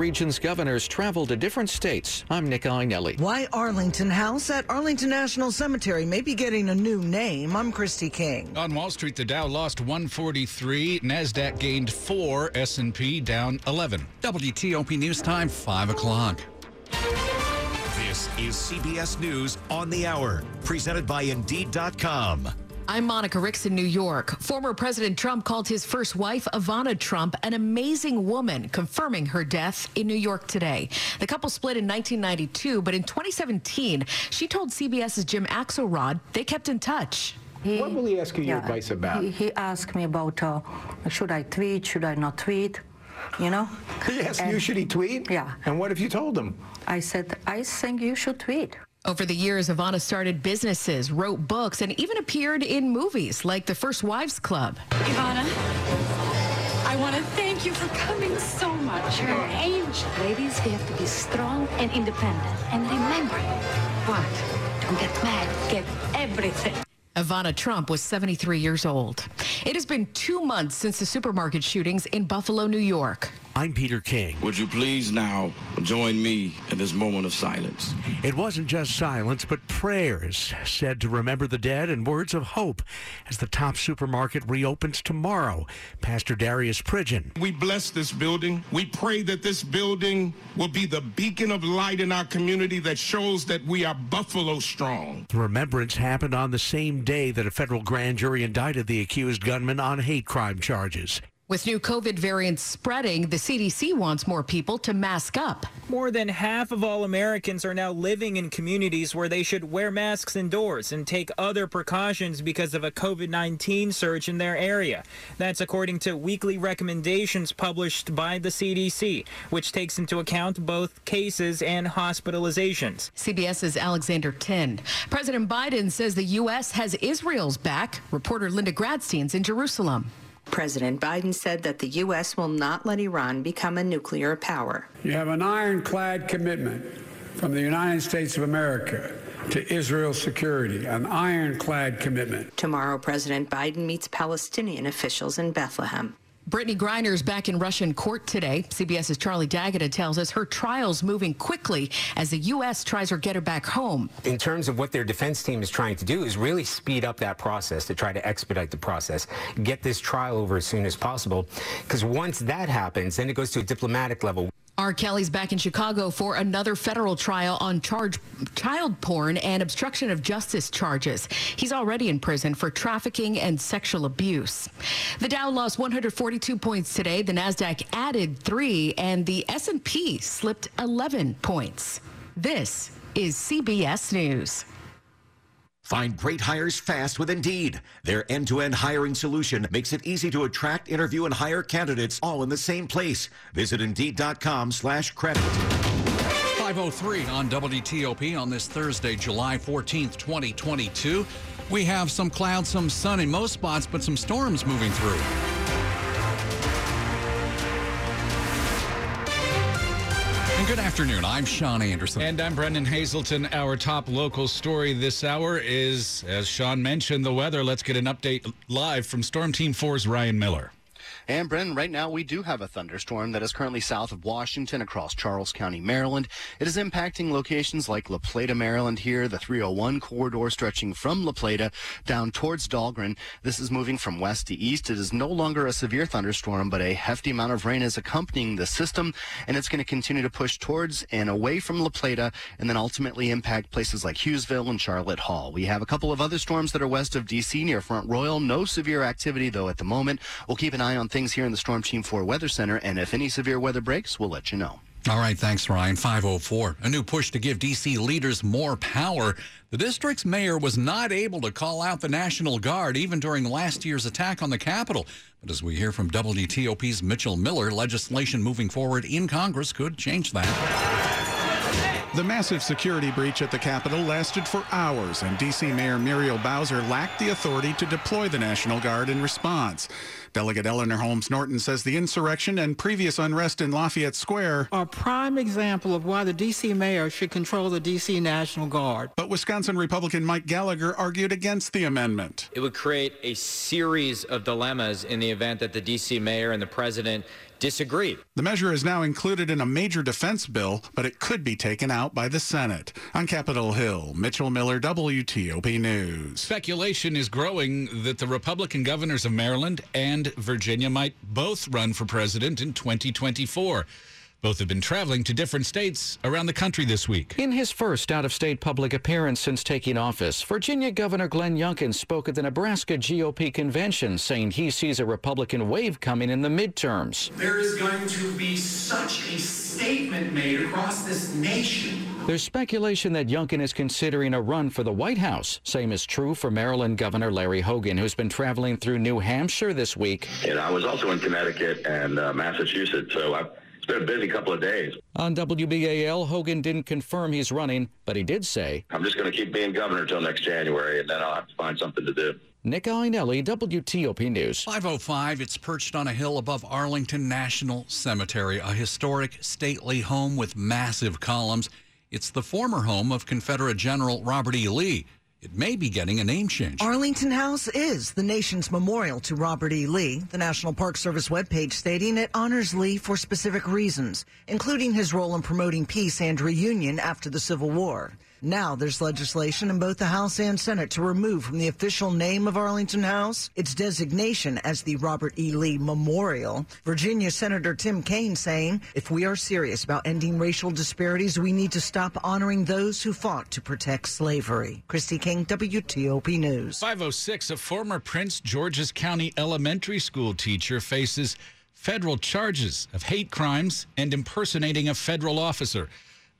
Region's governors travel to different states. I'm Nick Iannelli. Why Arlington House at Arlington National Cemetery may be getting a new name. I'm Christy King. On Wall Street, the Dow lost 143, Nasdaq gained 4, S&P down 11. WTOP News Time 5 o'clock. This is CBS News on the hour, presented by Indeed.com. I'm Monica Ricks in New York. Former President Trump called his first wife, Ivana Trump, an amazing woman, confirming her death in New York today. The couple split in 1992, but in 2017, she told CBS's Jim Axelrod they kept in touch. He, what will he ask you yeah, your advice about? He, he asked me about uh, should I tweet, should I not tweet, you know? He asked and, you, should he tweet? Yeah. And what if you told him? I said, I think you should tweet. Over the years, Ivana started businesses, wrote books, and even appeared in movies like The First Wives Club. Ivana, I want to thank you for coming so much. You're an angel. Ladies, we have to be strong and independent. And remember, what? Don't get mad. Get everything. Ivana Trump was 73 years old. It has been two months since the supermarket shootings in Buffalo, New York. I'm Peter King. Would you please now join me in this moment of silence? It wasn't just silence, but prayers said to remember the dead and words of hope as the Tops supermarket reopens tomorrow. Pastor Darius Pridgen. We bless this building. We pray that this building will be the beacon of light in our community that shows that we are Buffalo strong. The remembrance happened on the same day that a federal grand jury indicted the accused gunman on hate crime charges. With new COVID variants spreading, the CDC wants more people to mask up. More than half of all Americans are now living in communities where they should wear masks indoors and take other precautions because of a COVID 19 surge in their area. That's according to weekly recommendations published by the CDC, which takes into account both cases and hospitalizations. CBS's Alexander Tin. President Biden says the U.S. has Israel's back. Reporter Linda Gradstein's in Jerusalem. President Biden said that the U.S. will not let Iran become a nuclear power. You have an ironclad commitment from the United States of America to Israel's security, an ironclad commitment. Tomorrow, President Biden meets Palestinian officials in Bethlehem. Brittney Griner's back in Russian court today. CBS's Charlie D'Agata tells us her trial's moving quickly as the U.S. tries to get her back home. In terms of what their defense team is trying to do is really speed up that process to try to expedite the process, get this trial over as soon as possible. Because once that happens, then it goes to a diplomatic level. R. Kelly's back in Chicago for another federal trial on charge child porn and obstruction of justice charges. He's already in prison for trafficking and sexual abuse. The Dow lost 142 points today. The Nasdaq added 3 and the S&P slipped 11 points. This is CBS News. Find great hires fast with Indeed. Their end-to-end hiring solution makes it easy to attract, interview, and hire candidates all in the same place. Visit Indeed.com slash credit. 503 on WTOP on this Thursday, July 14th, 2022. We have some clouds, some sun in most spots, but some storms moving through. And good afternoon. I'm Sean Anderson. And I'm Brennan Haselton. Our top local story this hour is, as Sean mentioned, the weather. Let's get an update live from Storm Team 4's Ryan Miller. And Brennan, right now we do have a thunderstorm that is currently south of Washington across Charles County, Maryland. It is impacting locations like La Plata, Maryland here, the 301 corridor stretching from La Plata down towards Dahlgren. This is moving from west to east. It is no longer a severe thunderstorm, but a hefty amount of rain is accompanying the system, and it's going to continue to push towards and away from La Plata and then ultimately impact places like Hughesville and Charlotte Hall. We have a couple of other storms that are west of D.C. near Front Royal. No severe activity, though, at the moment. We'll keep an eye on things here in the Storm Team 4 Weather Center, and if any severe weather breaks, we'll let you know. All right, thanks, Ryan. 504. A new push to give D.C. leaders more power. The district's mayor was not able to call out the National Guard even during last year's attack on the Capitol. But as we hear from WTOP's Mitchell Miller, legislation moving forward in Congress could change that. The massive security breach at the Capitol lasted for hours, and D.C. Mayor Muriel Bowser lacked the authority to deploy the National Guard in response. Delegate Eleanor Holmes Norton says the insurrection and previous unrest in Lafayette Square are a prime example of why the D.C. mayor should control the D.C. National Guard. But Wisconsin Republican Mike Gallagher argued against the amendment. It would create a series of dilemmas in the event that the D.C. mayor and the president disagreed. The measure is now included in a major defense bill, but it could be taken out by the Senate. On Capitol Hill, Mitchell Miller, WTOP News. Speculation is growing that the Republican governors of Maryland and Virginia might both run for president in 2024. Both have been traveling to different states around the country this week. In his first out of state public appearance since taking office, Virginia Governor Glenn Youngkin spoke at the Nebraska GOP convention, saying he sees a Republican wave coming in the midterms. There is going to be such a statement made across this nation. There's speculation that Youngkin is considering a run for the White House. Same is true for Maryland Governor Larry Hogan, who's been traveling through New Hampshire this week. And I was also in Connecticut and uh, Massachusetts, so I it's been a busy couple of days. On WBAL, Hogan didn't confirm he's running, but he did say, I'm just going to keep being governor until next January, and then I'll have to find something to do. Nick Iannelli, WTOP News. 505, it's perched on a hill above Arlington National Cemetery, a historic stately home with massive columns. It's the former home of Confederate General Robert E. Lee. It may be getting a name change. Arlington House is the nation's memorial to Robert E. Lee, the National Park Service webpage stating it honors Lee for specific reasons, including his role in promoting peace and reunion after the Civil War. Now there's legislation in both the House and Senate to remove from the official name of Arlington House its designation as the Robert E. Lee Memorial. Virginia Senator Tim Kaine saying, if we are serious about ending racial disparities, we need to stop honoring those who fought to protect slavery. Christy King, WTOP News. 506, a former Prince George's County elementary school teacher faces federal charges of hate crimes and impersonating a federal officer.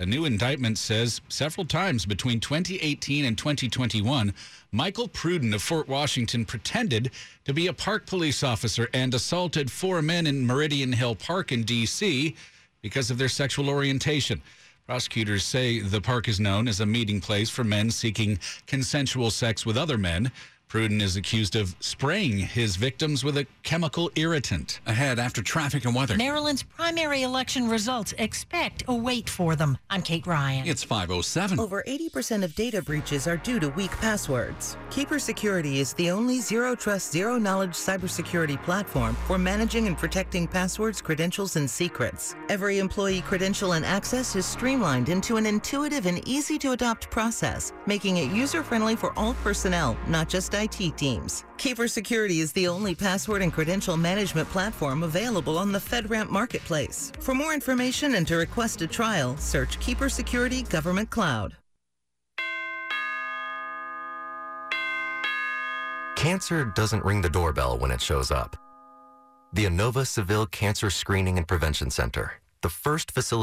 A new indictment says several times between 2018 and 2021, Michael Pruden of Fort Washington pretended to be a park police officer and assaulted four men in Meridian Hill Park in D.C. because of their sexual orientation. Prosecutors say the park is known as a meeting place for men seeking consensual sex with other men. Pruden is accused of spraying his victims with a chemical irritant. Ahead after traffic and weather. Maryland's primary election results expect a wait for them. I'm Kate Ryan. It's 507. Over 80% of data breaches are due to weak passwords. Keeper Security is the only zero trust, zero knowledge cybersecurity platform for managing and protecting passwords, credentials, and secrets. Every employee credential and access is streamlined into an intuitive and easy to adopt process, making it user friendly for all personnel, not just IT teams. Keeper Security is the only password and credential management platform available on the FedRAMP marketplace. For more information and to request a trial, search Keeper Security Government Cloud. Cancer doesn't ring the doorbell when it shows up. The Inova Saville Cancer Screening and Prevention Center, the first facility